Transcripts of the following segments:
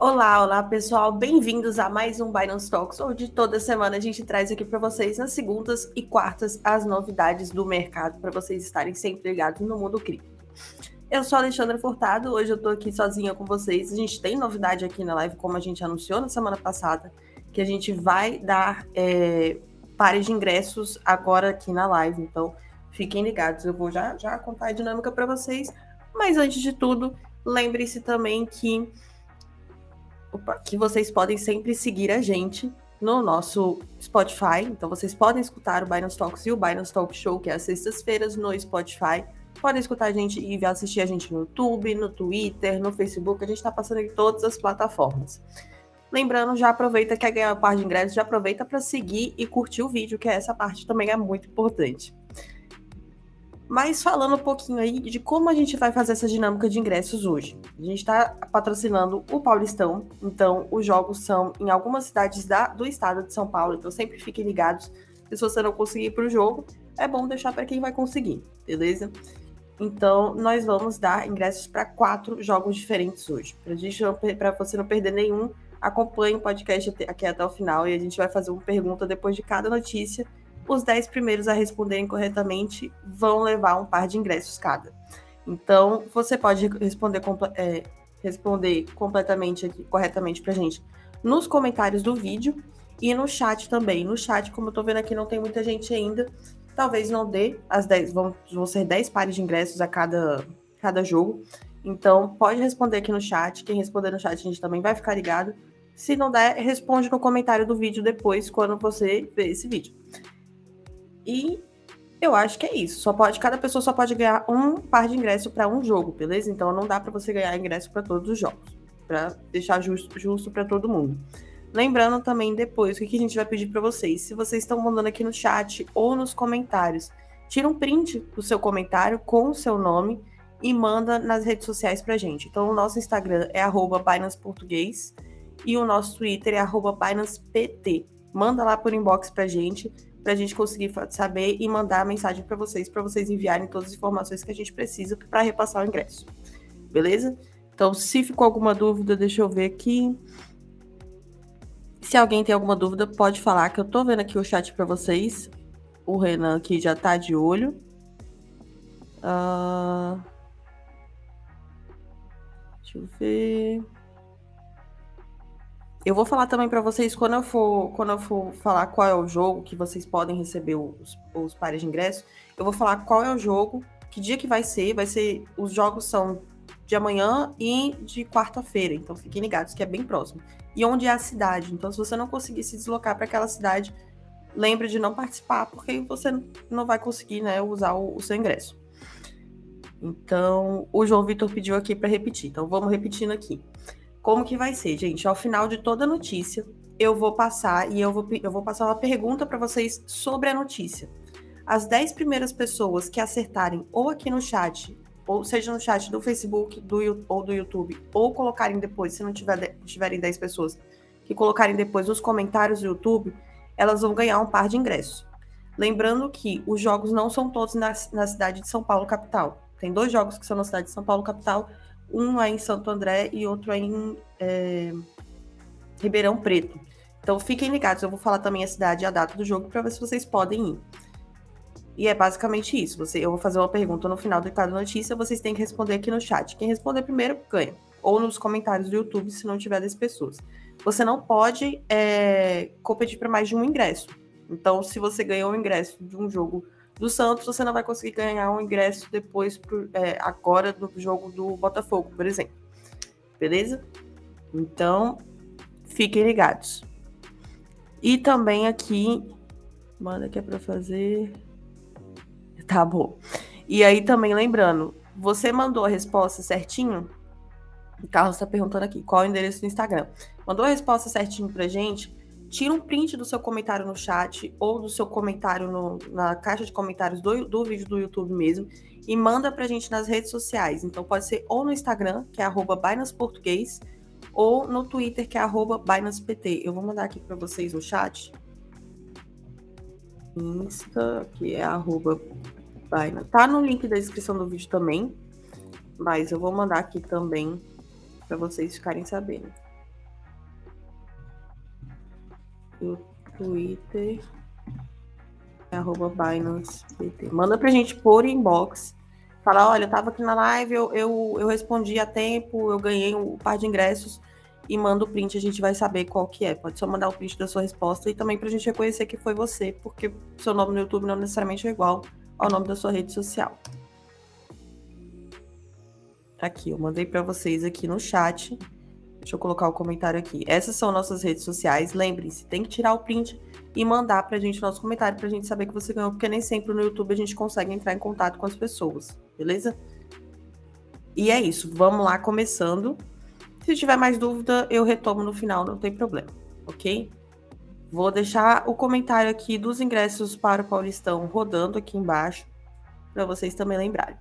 Olá, olá pessoal, bem-vindos a mais um Binance Talks, onde toda semana a gente traz aqui para vocês nas segundas e quartas as novidades do mercado para vocês estarem sempre ligados no mundo cripto. Eu sou a Alexandra Furtado, hoje eu estou aqui sozinha com vocês. A gente tem novidade aqui na live, como a gente anunciou na semana passada, que a gente vai dar é, pares de ingressos agora aqui na live, então fiquem ligados. Eu vou já, já contar a dinâmica para vocês, mas antes de tudo, lembre-se também que, que vocês podem sempre seguir a gente no nosso Spotify. Então, vocês podem escutar o Binance Talks e o Binance Talk Show, que é às sextas-feiras, no Spotify. Podem escutar a gente e assistir a gente no YouTube, no Twitter, no Facebook. A gente está passando em todas as plataformas. Lembrando, já aproveita, quer ganhar uma parte de ingressos, já aproveita para seguir e curtir o vídeo, que essa parte também é muito importante. Mas falando um pouquinho aí de como a gente vai fazer essa dinâmica de ingressos hoje. A gente está patrocinando o Paulistão, então os jogos são em algumas cidades da, do estado de São Paulo, então sempre fiquem ligados. Se você não conseguir ir para o jogo, é bom deixar para quem vai conseguir, beleza? Então, nós vamos dar ingressos para quatro jogos diferentes hoje. Para você não perder nenhum, acompanhe o podcast aqui até o final e a gente vai fazer uma pergunta depois de cada notícia. Os dez primeiros a responderem corretamente vão levar um par de ingressos cada. Então, você pode responder, é, responder completamente aqui, corretamente para a gente nos comentários do vídeo e no chat também. No chat, como eu estou vendo aqui, não tem muita gente ainda talvez não dê as 10, vão, vão ser 10 pares de ingressos a cada, cada jogo. Então, pode responder aqui no chat. Quem responder no chat, a gente também vai ficar ligado. Se não der, responde no comentário do vídeo depois, quando você ver esse vídeo. E eu acho que é isso. Só pode, cada pessoa só pode ganhar um par de ingresso para um jogo, beleza? Então não dá para você ganhar ingresso para todos os jogos, para deixar justo, justo para todo mundo. Lembrando também depois, o que a gente vai pedir para vocês? Se vocês estão mandando aqui no chat ou nos comentários, tira um print do seu comentário com o seu nome e manda nas redes sociais pra gente. Então, o nosso Instagram é arroba Português e o nosso Twitter é BinancePT. Manda lá por inbox pra gente, pra gente conseguir saber e mandar a mensagem para vocês, para vocês enviarem todas as informações que a gente precisa para repassar o ingresso. Beleza? Então, se ficou alguma dúvida, deixa eu ver aqui. Se alguém tem alguma dúvida, pode falar, que eu tô vendo aqui o chat para vocês. O Renan aqui já tá de olho. Uh... Deixa eu ver. Eu vou falar também para vocês quando eu for quando eu for falar qual é o jogo que vocês podem receber os, os pares de ingresso. Eu vou falar qual é o jogo, que dia que vai ser. Vai ser os jogos são de amanhã e de quarta-feira. Então fiquem ligados que é bem próximo. E onde é a cidade. Então, se você não conseguir se deslocar para aquela cidade, lembre de não participar, porque você não vai conseguir né, usar o, o seu ingresso. Então, o João Vitor pediu aqui para repetir. Então, vamos repetindo aqui. Como que vai ser, gente? Ao final de toda notícia, eu vou passar e eu vou, eu vou passar uma pergunta para vocês sobre a notícia. As 10 primeiras pessoas que acertarem ou aqui no chat ou seja no chat do Facebook do, ou do YouTube, ou colocarem depois, se não tiver, tiverem 10 pessoas, que colocarem depois nos comentários do YouTube, elas vão ganhar um par de ingressos. Lembrando que os jogos não são todos na, na cidade de São Paulo, capital. Tem dois jogos que são na cidade de São Paulo, capital. Um é em Santo André e outro é em é, Ribeirão Preto. Então fiquem ligados, eu vou falar também a cidade e a data do jogo para ver se vocês podem ir. E é basicamente isso. Você, eu vou fazer uma pergunta no final de cada notícia, vocês têm que responder aqui no chat. Quem responder primeiro ganha. Ou nos comentários do YouTube, se não tiver 10 pessoas. Você não pode é, competir para mais de um ingresso. Então, se você ganhou um ingresso de um jogo do Santos, você não vai conseguir ganhar um ingresso depois, é, agora, do jogo do Botafogo, por exemplo. Beleza? Então, fiquem ligados. E também aqui, manda que é para fazer. Tá bom. E aí também lembrando, você mandou a resposta certinho? O Carlos está perguntando aqui, qual é o endereço do Instagram? Mandou a resposta certinho pra gente? Tira um print do seu comentário no chat ou do seu comentário no, na caixa de comentários do, do vídeo do YouTube mesmo e manda pra gente nas redes sociais. Então pode ser ou no Instagram, que é arroba ou no Twitter, que é arroba BinancePT. Eu vou mandar aqui para vocês no chat. Insta, que é arroba Binance. Tá no link da descrição do vídeo também, mas eu vou mandar aqui também para vocês ficarem sabendo. O Twitter arroba Binance BT. Manda pra gente por inbox. Fala, olha, eu tava aqui na live, eu, eu, eu respondi a tempo, eu ganhei um par de ingressos e manda o print, a gente vai saber qual que é. Pode só mandar o print da sua resposta e também pra gente reconhecer que foi você, porque seu nome no YouTube não necessariamente é igual ao nome da sua rede social. Aqui, eu mandei para vocês aqui no chat. Deixa eu colocar o comentário aqui. Essas são nossas redes sociais. Lembrem-se, tem que tirar o print e mandar pra gente nosso comentário pra gente saber que você ganhou, porque nem sempre no YouTube a gente consegue entrar em contato com as pessoas, beleza? E é isso, vamos lá começando. Se tiver mais dúvida, eu retomo no final, não tem problema, ok? Vou deixar o comentário aqui dos ingressos para o Paulistão rodando aqui embaixo, para vocês também lembrarem.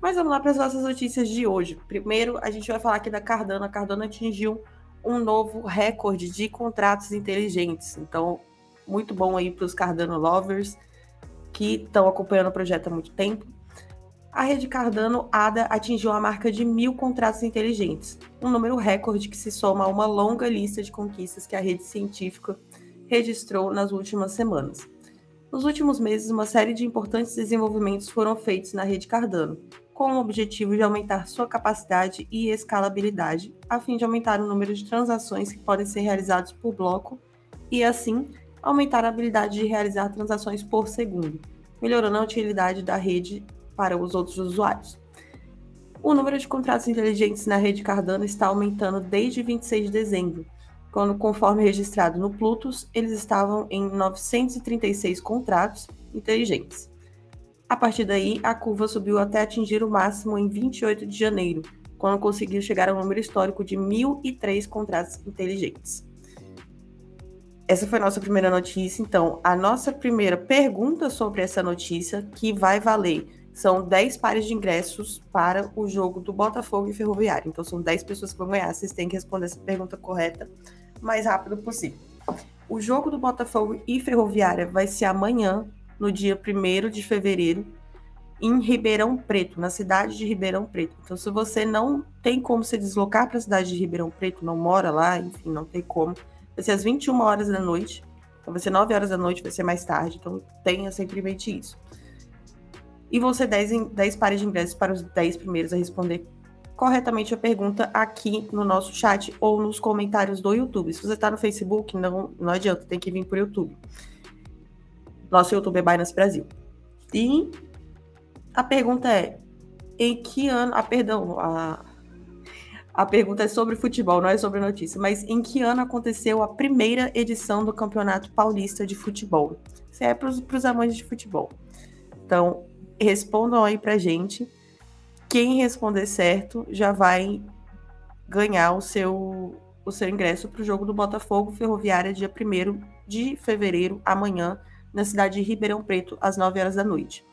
Mas vamos lá para as nossas notícias de hoje. Primeiro, a gente vai falar aqui da Cardano. A Cardano atingiu um novo recorde de contratos inteligentes. Então, muito bom aí para os Cardano lovers que estão acompanhando o projeto há muito tempo. A rede Cardano ADA atingiu a marca de mil contratos inteligentes, um número recorde que se soma a uma longa lista de conquistas que a rede científica registrou nas últimas semanas. Nos últimos meses, uma série de importantes desenvolvimentos foram feitos na rede Cardano, com o objetivo de aumentar sua capacidade e escalabilidade, a fim de aumentar o número de transações que podem ser realizadas por bloco e, assim, aumentar a habilidade de realizar transações por segundo, melhorando a utilidade da rede para os outros usuários. O número de contratos inteligentes na rede Cardano está aumentando desde 26 de dezembro, quando, conforme registrado no Plutus, eles estavam em 936 contratos inteligentes. A partir daí, a curva subiu até atingir o máximo em 28 de janeiro, quando conseguiu chegar ao número histórico de 1.003 contratos inteligentes. Essa foi a nossa primeira notícia. Então, a nossa primeira pergunta sobre essa notícia, que vai valer, são 10 pares de ingressos para o jogo do Botafogo e Ferroviário. Então, são 10 pessoas que vão ganhar. Vocês têm que responder essa pergunta correta o mais rápido possível. O jogo do Botafogo e Ferroviária vai ser amanhã, no dia 1 de fevereiro, em Ribeirão Preto, na cidade de Ribeirão Preto. Então, se você não tem como se deslocar para a cidade de Ribeirão Preto, não mora lá, enfim, não tem como, vai ser às 21 horas da noite. Então, vai ser 9 horas da noite, vai ser mais tarde. Então, tenha sempre em mente isso. E vão ser 10, 10 pares de ingressos para os 10 primeiros a responder corretamente a pergunta aqui no nosso chat ou nos comentários do YouTube. Se você está no Facebook, não, não adianta, tem que vir por YouTube. Nosso YouTube Binance Brasil. E a pergunta é: em que ano. Ah, perdão, a, a pergunta é sobre futebol, não é sobre notícia, mas em que ano aconteceu a primeira edição do Campeonato Paulista de Futebol? Isso é para os amantes de futebol. Então, respondam aí pra gente. Quem responder certo já vai ganhar o seu, o seu ingresso para o jogo do Botafogo Ferroviária, dia 1 de fevereiro, amanhã, na cidade de Ribeirão Preto, às 9 horas da noite.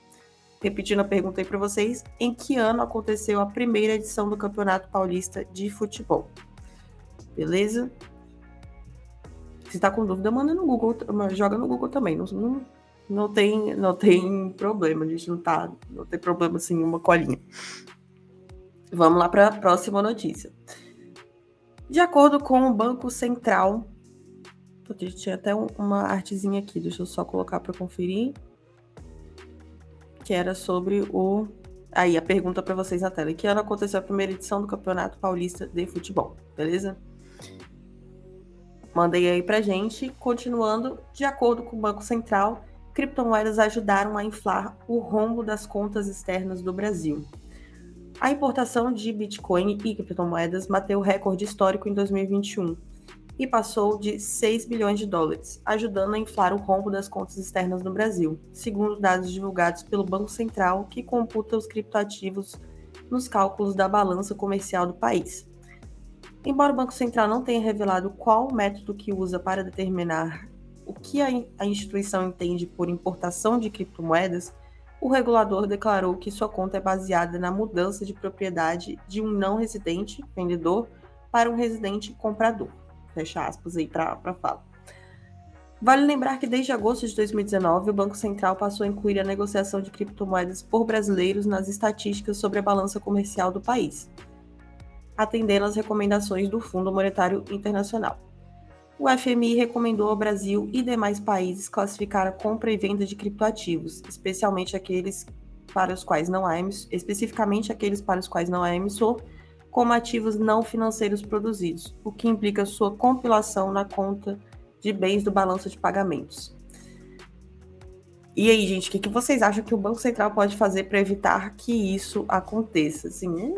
Repetindo a pergunta aí para vocês, em que ano aconteceu a primeira edição do Campeonato Paulista de Futebol? Beleza? Se está com dúvida, manda no Google, joga no Google também. Não, não, não, tem, não tem problema, a gente não tá, não tem problema assim, uma colinha. Vamos lá para a próxima notícia. De acordo com o Banco Central tinha até uma artezinha aqui, deixa eu só colocar para conferir. Que era sobre o. Aí, a pergunta para vocês na tela. Que ano aconteceu a primeira edição do Campeonato Paulista de Futebol? Beleza? Mandei aí pra gente. Continuando, de acordo com o Banco Central, criptomoedas ajudaram a inflar o rombo das contas externas do Brasil. A importação de Bitcoin e criptomoedas bateu recorde histórico em 2021 e passou de 6 bilhões de dólares, ajudando a inflar o rombo das contas externas no Brasil, segundo dados divulgados pelo Banco Central, que computa os criptoativos nos cálculos da balança comercial do país. Embora o Banco Central não tenha revelado qual método que usa para determinar o que a instituição entende por importação de criptomoedas, o regulador declarou que sua conta é baseada na mudança de propriedade de um não residente vendedor para um residente comprador. Fecha aspas aí para a fala. Vale lembrar que desde agosto de 2019, o Banco Central passou a incluir a negociação de criptomoedas por brasileiros nas estatísticas sobre a balança comercial do país, atendendo às recomendações do Fundo Monetário Internacional. o FMI recomendou ao Brasil e demais países classificar a compra e venda de criptoativos, especialmente aqueles para os quais não há especificamente aqueles para os quais não há emissor, como ativos não financeiros produzidos, o que implica sua compilação na conta de bens do balanço de pagamentos. E aí, gente, o que, que vocês acham que o Banco Central pode fazer para evitar que isso aconteça? Assim,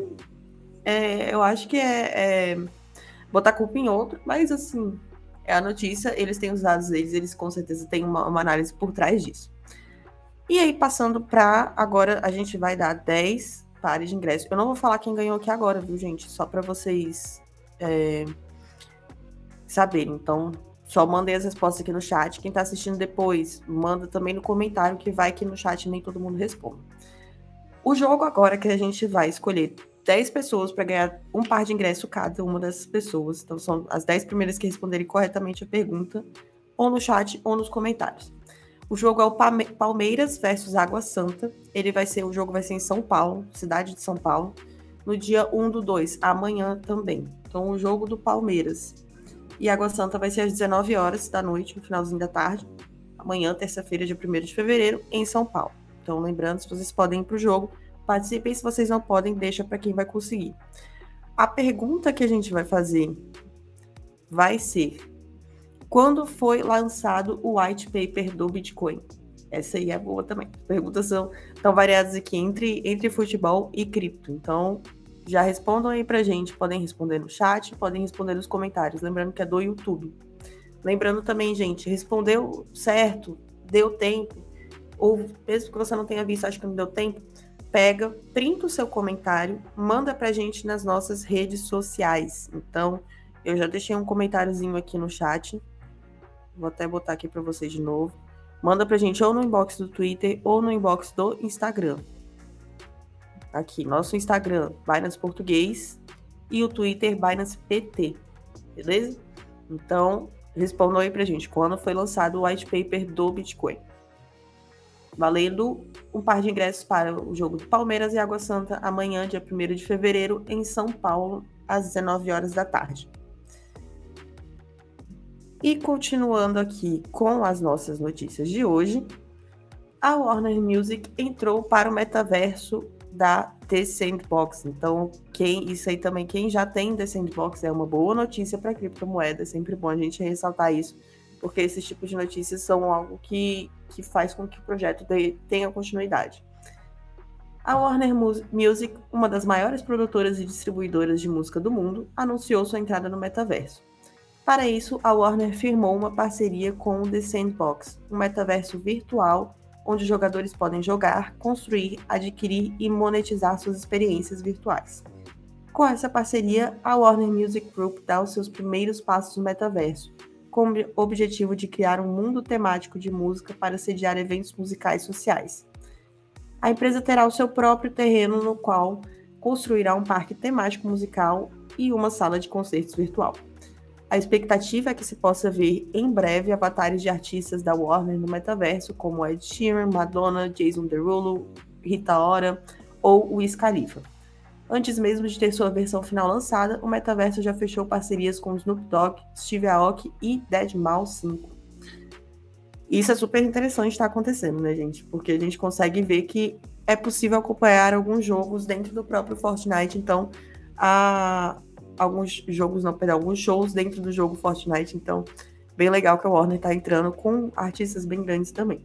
é, eu acho que é, é botar culpa em outro, mas assim, é a notícia, eles têm os dados deles, eles com certeza têm uma, uma análise por trás disso. E aí, passando para agora, a gente vai dar 10 pares de ingresso. Eu não vou falar quem ganhou aqui agora, viu, gente? Só para vocês é, saberem. Então, só mandei as respostas aqui no chat. Quem está assistindo depois, manda também no comentário, que vai aqui no chat nem todo mundo responde. O jogo agora que a gente vai escolher 10 pessoas para ganhar um par de ingresso cada uma dessas pessoas. Então são as 10 primeiras que responderem corretamente a pergunta, ou no chat ou nos comentários. O jogo é o Palmeiras versus Água Santa. Ele vai ser, o jogo vai ser em São Paulo, cidade de São Paulo, no dia 1 do 2, amanhã também. Então o jogo do Palmeiras e Água Santa vai ser às 19 horas da noite, no finalzinho da tarde, amanhã, terça-feira, dia 1 de fevereiro, em São Paulo. Então lembrando, se vocês podem ir para o jogo, Participem, se vocês não podem, deixa para quem vai conseguir. A pergunta que a gente vai fazer vai ser: quando foi lançado o white paper do Bitcoin? Essa aí é boa também. As perguntas são tão variadas aqui entre, entre futebol e cripto. Então, já respondam aí pra gente. Podem responder no chat, podem responder nos comentários. Lembrando que é do YouTube. Lembrando também, gente, respondeu certo, deu tempo, ou mesmo que você não tenha visto, acho que não deu tempo, pega, printa o seu comentário, manda pra gente nas nossas redes sociais. Então, eu já deixei um comentáriozinho aqui no chat. Vou até botar aqui para vocês de novo. Manda pra gente ou no inbox do Twitter ou no inbox do Instagram. Aqui, nosso Instagram, Binance Português, e o Twitter, Binance PT. Beleza? Então, respondam aí pra gente quando foi lançado o white paper do Bitcoin valendo um par de ingressos para o jogo do Palmeiras e Água Santa amanhã, dia 1 de fevereiro, em São Paulo, às 19 horas da tarde. E continuando aqui com as nossas notícias de hoje, a Warner Music entrou para o metaverso da The Sandbox. Então, quem isso aí também, quem já tem The Sandbox é uma boa notícia para criptomoeda, é sempre bom a gente ressaltar isso porque esses tipos de notícias são algo que, que faz com que o projeto tenha continuidade. A Warner Music, uma das maiores produtoras e distribuidoras de música do mundo, anunciou sua entrada no metaverso. Para isso, a Warner firmou uma parceria com o The Sandbox, um metaverso virtual onde jogadores podem jogar, construir, adquirir e monetizar suas experiências virtuais. Com essa parceria, a Warner Music Group dá os seus primeiros passos no metaverso, com o objetivo de criar um mundo temático de música para sediar eventos musicais sociais. A empresa terá o seu próprio terreno no qual construirá um parque temático musical e uma sala de concertos virtual. A expectativa é que se possa ver em breve avatares de artistas da Warner no metaverso, como Ed Sheeran, Madonna, Jason Derulo, Rita Ora ou Wiz Khalifa. Antes mesmo de ter sua versão final lançada, o metaverso já fechou parcerias com Snoop Dogg, Steve Aoki e Deadmau 5. Isso é super interessante estar tá acontecendo, né, gente? Porque a gente consegue ver que é possível acompanhar alguns jogos dentro do próprio Fortnite. Então, há alguns jogos, não, perdão, alguns shows dentro do jogo Fortnite. Então, bem legal que a Warner está entrando com artistas bem grandes também.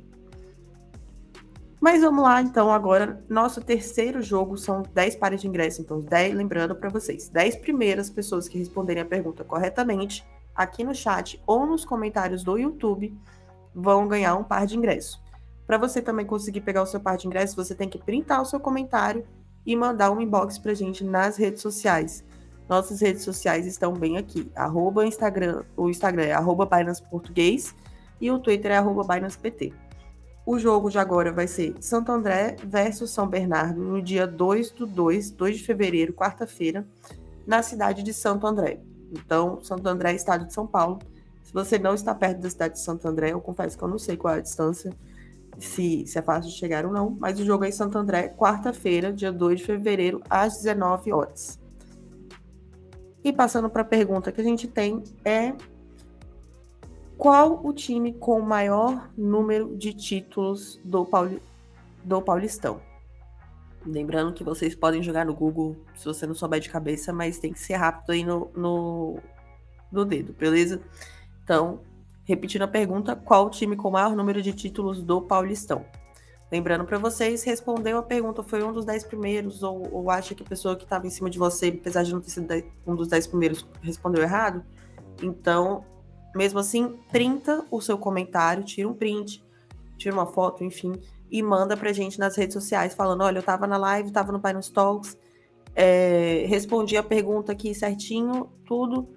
Mas vamos lá, então, agora, nosso terceiro jogo são 10 pares de ingresso. Então, 10, lembrando para vocês, 10 primeiras pessoas que responderem a pergunta corretamente aqui no chat ou nos comentários do YouTube vão ganhar um par de ingresso. Para você também conseguir pegar o seu par de ingresso, você tem que printar o seu comentário e mandar um inbox para gente nas redes sociais. Nossas redes sociais estão bem aqui. Arroba Instagram, o Instagram é arroba Binance Português e o Twitter é arroba Binance PT. O jogo de agora vai ser Santo André versus São Bernardo, no dia 2 do 2, 2 de fevereiro, quarta-feira, na cidade de Santo André. Então, Santo André, estado de São Paulo. Se você não está perto da cidade de Santo André, eu confesso que eu não sei qual é a distância, se, se é fácil de chegar ou não, mas o jogo é em Santo André, quarta-feira, dia 2 de fevereiro, às 19 horas. E passando para a pergunta que a gente tem é Qual o time com o maior número de títulos do, Pauli... do Paulistão? Lembrando que vocês podem jogar no Google se você não souber de cabeça, mas tem que ser rápido aí no, no, no dedo, beleza? Então, repetindo a pergunta, qual o time com o maior número de títulos do Paulistão? Lembrando para vocês, respondeu a pergunta, foi um dos dez primeiros, ou, ou acha que a pessoa que estava em cima de você, apesar de não ter sido um dos dez primeiros, respondeu errado? Então, mesmo assim, printa o seu comentário, tira um print, tira uma foto, enfim, e manda pra gente nas redes sociais, falando: olha, eu tava na live, tava no nos Talks, é, respondi a pergunta aqui certinho, tudo.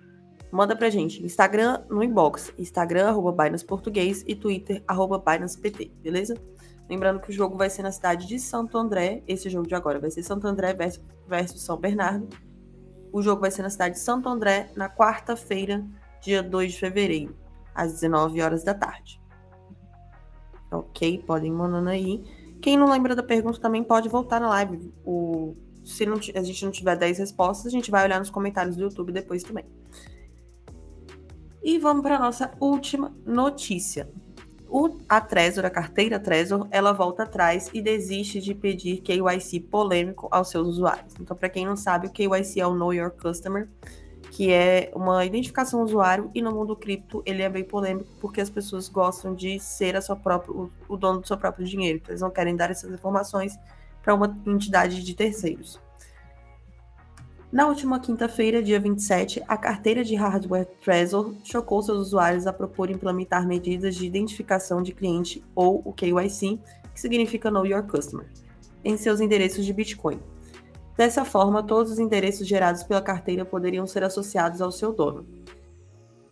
Manda pra gente. Instagram no inbox. Instagram, arroba Binance Português e Twitter, arroba Binance PT, beleza? Lembrando que o jogo vai ser na cidade de Santo André. Esse jogo de agora vai ser Santo André versus, São Bernardo. O jogo vai ser na cidade de Santo André na quarta-feira, dia 2 de fevereiro, às 19 horas da tarde. Ok, podem mandando aí. Quem não lembra da pergunta também pode voltar na live. O, se não, a gente não tiver 10 respostas, a gente vai olhar nos comentários do YouTube depois também. E vamos para nossa última notícia. O, a Trezor, a carteira Trezor, ela volta atrás e desiste de pedir KYC polêmico aos seus usuários. Então, para quem não sabe, o KYC é o Know Your Customer, que é uma identificação usuário, e no mundo cripto ele é bem polêmico porque as pessoas gostam de ser a sua própria, o, o dono do seu próprio dinheiro. Então, eles não querem dar essas informações para uma entidade de terceiros. Na última quinta-feira, dia 27, a carteira de hardware Trezor chocou seus usuários a propor implementar medidas de identificação de cliente ou o KYC, que significa Know Your Customer, em seus endereços de Bitcoin. Dessa forma, todos os endereços gerados pela carteira poderiam ser associados ao seu dono.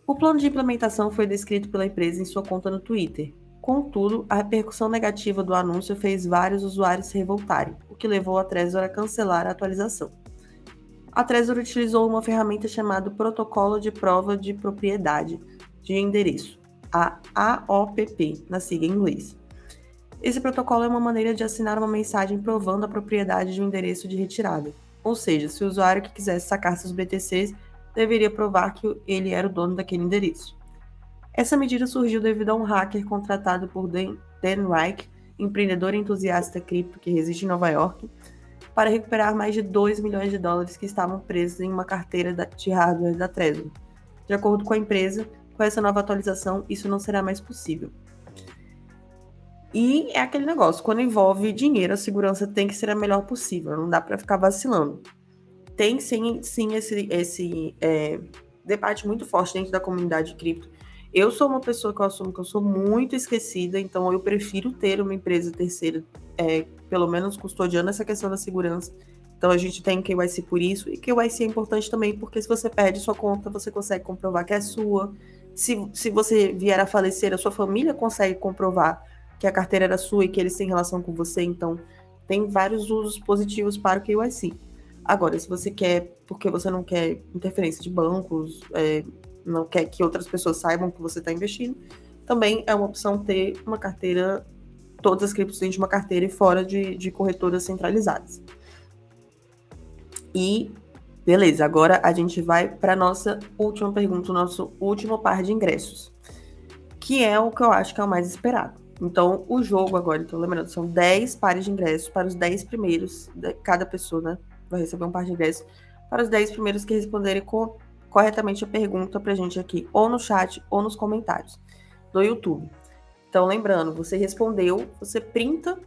O plano de implementação foi descrito pela empresa em sua conta no Twitter. Contudo, a repercussão negativa do anúncio fez vários usuários se revoltarem, o que levou a Trezor a cancelar a atualização a Trezor utilizou uma ferramenta chamada Protocolo de Prova de Propriedade de Endereço, a AOPP, na sigla em inglês. Esse protocolo é uma maneira de assinar uma mensagem provando a propriedade de um endereço de retirada. Ou seja, se o usuário que quisesse sacar seus BTCs deveria provar que ele era o dono daquele endereço. Essa medida surgiu devido a um hacker contratado por Dan, Reich, empreendedor entusiasta cripto que reside em Nova York, para recuperar mais de 2 milhões de dólares que estavam presos em uma carteira de hardware da Trezor. De acordo com a empresa, com essa nova atualização, isso não será mais possível. E é aquele negócio, quando envolve dinheiro, a segurança tem que ser a melhor possível, não dá para ficar vacilando. Tem sim, sim esse, esse é, debate muito forte dentro da comunidade de cripto. Eu sou uma pessoa que eu assumo que eu sou muito esquecida, então eu prefiro ter uma empresa terceira é, pelo menos custodiando essa questão da segurança. Então a gente tem KYC por isso, e KYC é importante também porque se você perde sua conta, você consegue comprovar que é sua. Se, se você vier a falecer, a sua família consegue comprovar que a carteira era sua e que eles têm relação com você, então tem vários usos positivos para o KYC. Agora, se você quer, porque você não quer interferência de bancos, é, não quer que outras pessoas saibam que você está investindo, também é uma opção ter uma carteira todas as criptos dentro de uma carteira e fora de, de corretoras centralizadas. E beleza, agora a gente vai para nossa última pergunta, o nosso último par de ingressos, que é o que eu acho que é o mais esperado. Então, o jogo agora, então lembrando, são 10 pares de ingressos para os 10 primeiros, cada pessoa, né, vai receber um par de ingressos para os 10 primeiros que responderem co corretamente a pergunta pra gente aqui, ou no chat ou nos comentários do YouTube. Então, lembrando, você respondeu, você printa,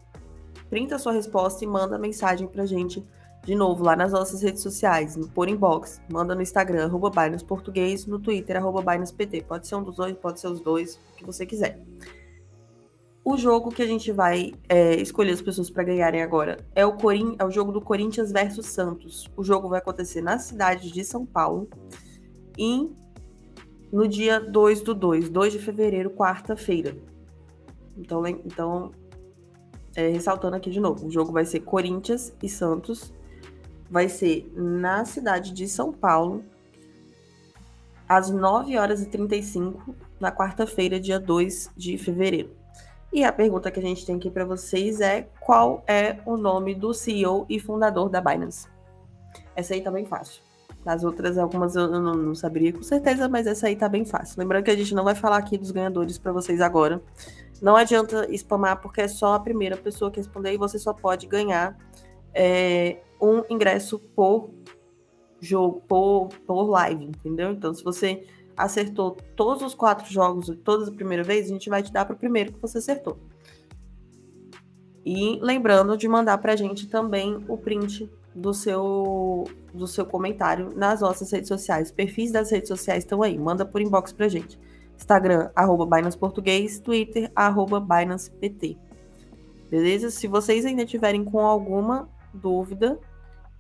printa a sua resposta e manda a mensagem pra gente de novo lá nas nossas redes sociais, por inbox, manda no Instagram, arroba Português, no Twitter, arroba PT. Pode ser um dos dois, pode ser os dois, o que você quiser. O jogo que a gente vai é, escolher as pessoas para ganharem agora é o, Corin é o jogo do Corinthians versus Santos. O jogo vai acontecer na cidade de São Paulo e no dia 2 do 2, 2 de fevereiro, quarta-feira. Então, então é, ressaltando aqui de novo, o jogo vai ser Corinthians e Santos. Vai ser na cidade de São Paulo, às 9 horas e 35, na quarta-feira, dia 2 de fevereiro. E a pergunta que a gente tem aqui para vocês é: qual é o nome do CEO e fundador da Binance? Essa aí tá bem fácil. As outras, algumas eu não, não, saberia com certeza, mas essa aí tá bem fácil. Lembrando que a gente não vai falar aqui dos ganhadores para vocês agora. Não adianta spamar, porque é só a primeira pessoa que responder e você só pode ganhar é, um ingresso por jogo, por, por live, entendeu? Então, se você acertou todos os quatro jogos, todas a primeira vez, a gente vai te dar para o primeiro que você acertou. E lembrando de mandar para a gente também o print do seu, do seu comentário nas nossas redes sociais. Perfis das redes sociais estão aí. Manda por inbox para a gente. Instagram, arroba Binance Português, Twitter, arroba Binance PT. Beleza? Se vocês ainda tiverem com alguma dúvida,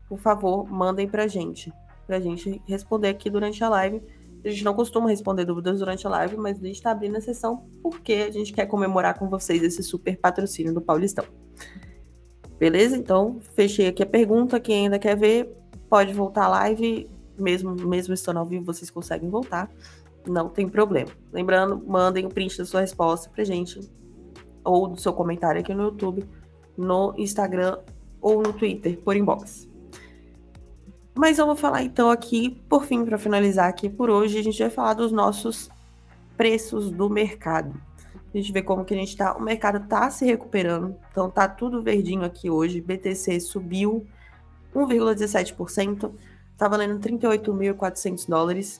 por favor, mandem para a gente. Para a gente responder aqui durante a live a gente não costuma responder dúvidas durante a live, mas a gente está abrindo a sessão porque a gente quer comemorar com vocês esse super patrocínio do Paulistão. Beleza? Então, fechei aqui a pergunta. Quem ainda quer ver, pode voltar à live. Mesmo, mesmo estando ao vivo, vocês conseguem voltar. Não tem problema. Lembrando, mandem o print da sua resposta pra gente, ou do seu comentário aqui no YouTube, no Instagram ou no Twitter, por inbox. Mas eu vou falar então aqui, por fim, para finalizar aqui por hoje, a gente vai falar dos nossos preços do mercado. A gente vê como que a gente tá, o mercado tá se recuperando, então tá tudo verdinho aqui hoje. BTC subiu 1,17%, tá valendo 38.400 dólares.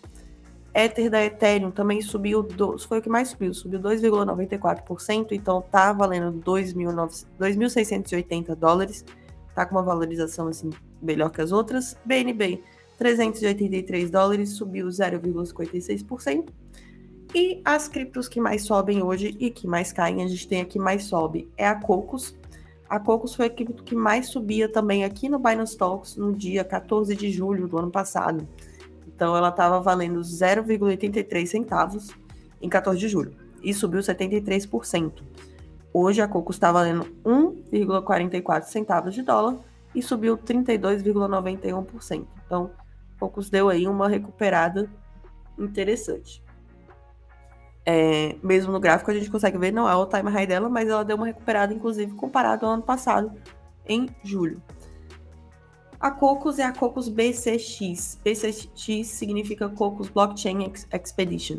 Ether da Ethereum também subiu, foi o que mais subiu, subiu 2,94%, então tá valendo 2.680 dólares, tá com uma valorização assim melhor que as outras. BNB, 383 dólares, subiu 0,56%. E as criptos que mais sobem hoje e que mais caem, a gente tem aqui mais sobe, é a Cocos. A Cocos foi a cripto que mais subia também aqui no Binance Talks no dia 14 de julho do ano passado. Então ela estava valendo 0,83 centavos em 14 de julho e subiu 73%. Hoje a Cocos está valendo 1,44 centavos de dólar e subiu 32,91%. Então, poucos deu aí uma recuperada interessante. É, mesmo no gráfico a gente consegue ver, não é o time high dela, mas ela deu uma recuperada, inclusive, comparado ao ano passado, em julho. A Cocos é a Cocos BCX. BCX significa Cocos Blockchain Expedition.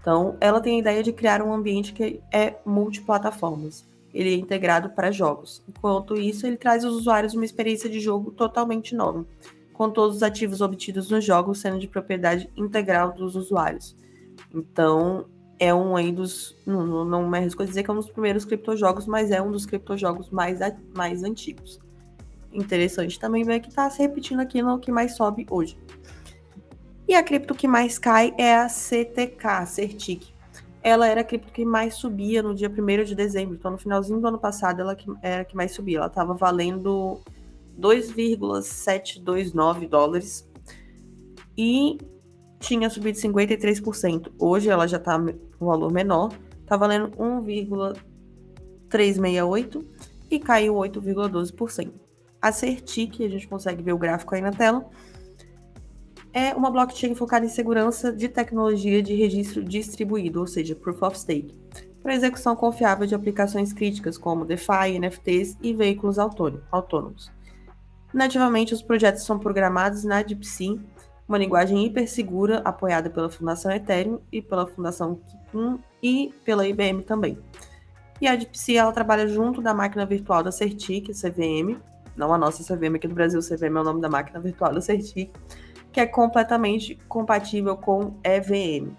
Então, ela tem a ideia de criar um ambiente que é multiplataformas ele é integrado para jogos. Enquanto isso, ele traz aos usuários uma experiência de jogo totalmente nova, com todos os ativos obtidos nos jogos sendo de propriedade integral dos usuários. Então, é um aí dos. Não, não me arrisco a dizer que é um dos primeiros criptojogos, mas é um dos criptojogos mais, mais antigos. Interessante também ver que está se repetindo aqui no que mais sobe hoje. E a cripto que mais cai é a CTK, a Certic ela era a cripto que mais subia no dia 1 de dezembro. Então, no finalzinho do ano passado, ela era a que mais subia. Ela estava valendo 2,729 dólares e tinha subido 53%. Hoje ela já está com valor menor, está valendo 1,368 e caiu 8,12%. A Certic, a gente consegue ver o gráfico aí na tela, é uma blockchain focada em segurança de tecnologia de registro distribuído, ou seja, Proof of Stake, para execução confiável de aplicações críticas como DeFi, NFTs e veículos autônomos. Nativamente, os projetos são programados na DeepSea, uma linguagem hipersegura apoiada pela Fundação Ethereum e pela Fundação Kipun e pela IBM também. E a DeepSea ela trabalha junto da máquina virtual da Certic, CVM, não a nossa CVM aqui do Brasil, CVM é o nome da máquina virtual da Certic, que é completamente compatível com EVM.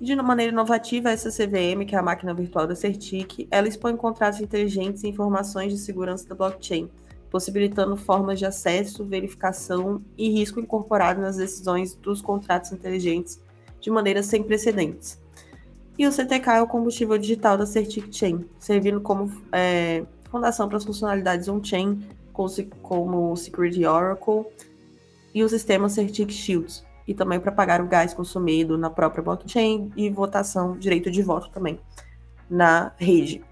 De maneira inovativa, essa CVM, que é a máquina virtual da Certic, ela expõe contratos inteligentes e informações de segurança da blockchain, possibilitando formas de acesso, verificação e risco incorporado nas decisões dos contratos inteligentes de maneira sem precedentes. E o CTK é o combustível digital da Certic Chain, servindo como é, fundação para as funcionalidades on-chain, como o Security Oracle, e o sistema Certic Shields, e também para pagar o gás consumido na própria blockchain e votação, direito de voto também na rede.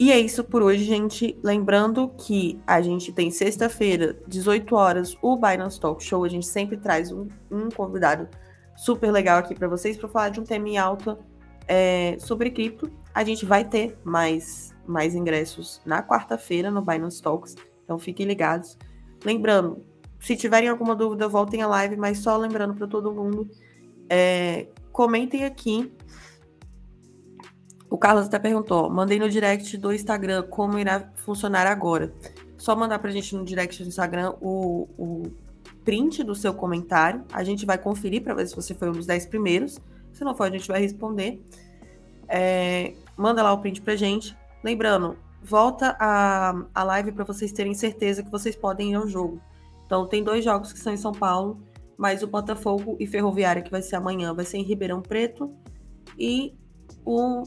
E é isso por hoje, gente. Lembrando que a gente tem sexta-feira, 18 horas, o Binance Talk Show. A gente sempre traz um, um convidado super legal aqui para vocês para falar de um tema em alta é, sobre cripto. A gente vai ter mais, mais ingressos na quarta-feira no Binance Talks, então fiquem ligados. Lembrando, se tiverem alguma dúvida, voltem à live, mas só lembrando para todo mundo, é, comentem aqui. O Carlos até perguntou: mandei no direct do Instagram como irá funcionar agora. Só mandar para a gente no direct do Instagram o, o print do seu comentário. A gente vai conferir para ver se você foi um dos 10 primeiros. Se não for, a gente vai responder. É, manda lá o print pra gente. Lembrando, volta a, a live para vocês terem certeza que vocês podem ir ao jogo. Então, tem dois jogos que são em São Paulo, mas o Botafogo e Ferroviária, que vai ser amanhã, vai ser em Ribeirão Preto. E o.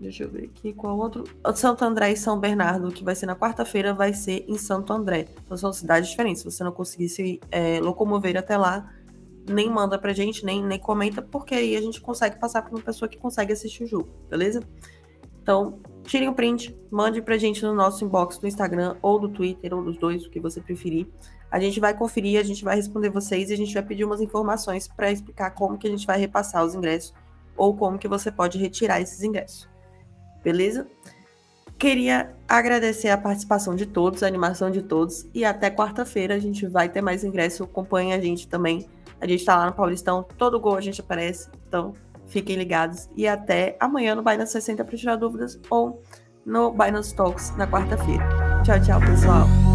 Deixa eu ver aqui qual outro. O Santo André e São Bernardo, que vai ser na quarta-feira, vai ser em Santo André. Então são cidades diferentes. Se você não conseguir se é, locomover até lá, nem manda pra gente, nem, nem comenta, porque aí a gente consegue passar para uma pessoa que consegue assistir o jogo, beleza? Então, tirem o print, mande pra gente no nosso inbox do Instagram ou do Twitter, ou dos dois, o que você preferir. A gente vai conferir, a gente vai responder vocês e a gente vai pedir umas informações para explicar como que a gente vai repassar os ingressos ou como que você pode retirar esses ingressos. Beleza? Queria agradecer a participação de todos, a animação de todos e até quarta-feira a gente vai ter mais ingresso. Acompanhe a gente também. A gente está lá no Paulistão, todo gol a gente aparece, então fiquem ligados e até amanhã no Binance 60 para tirar dúvidas ou no Binance Talks na quarta-feira. Tchau, tchau, pessoal.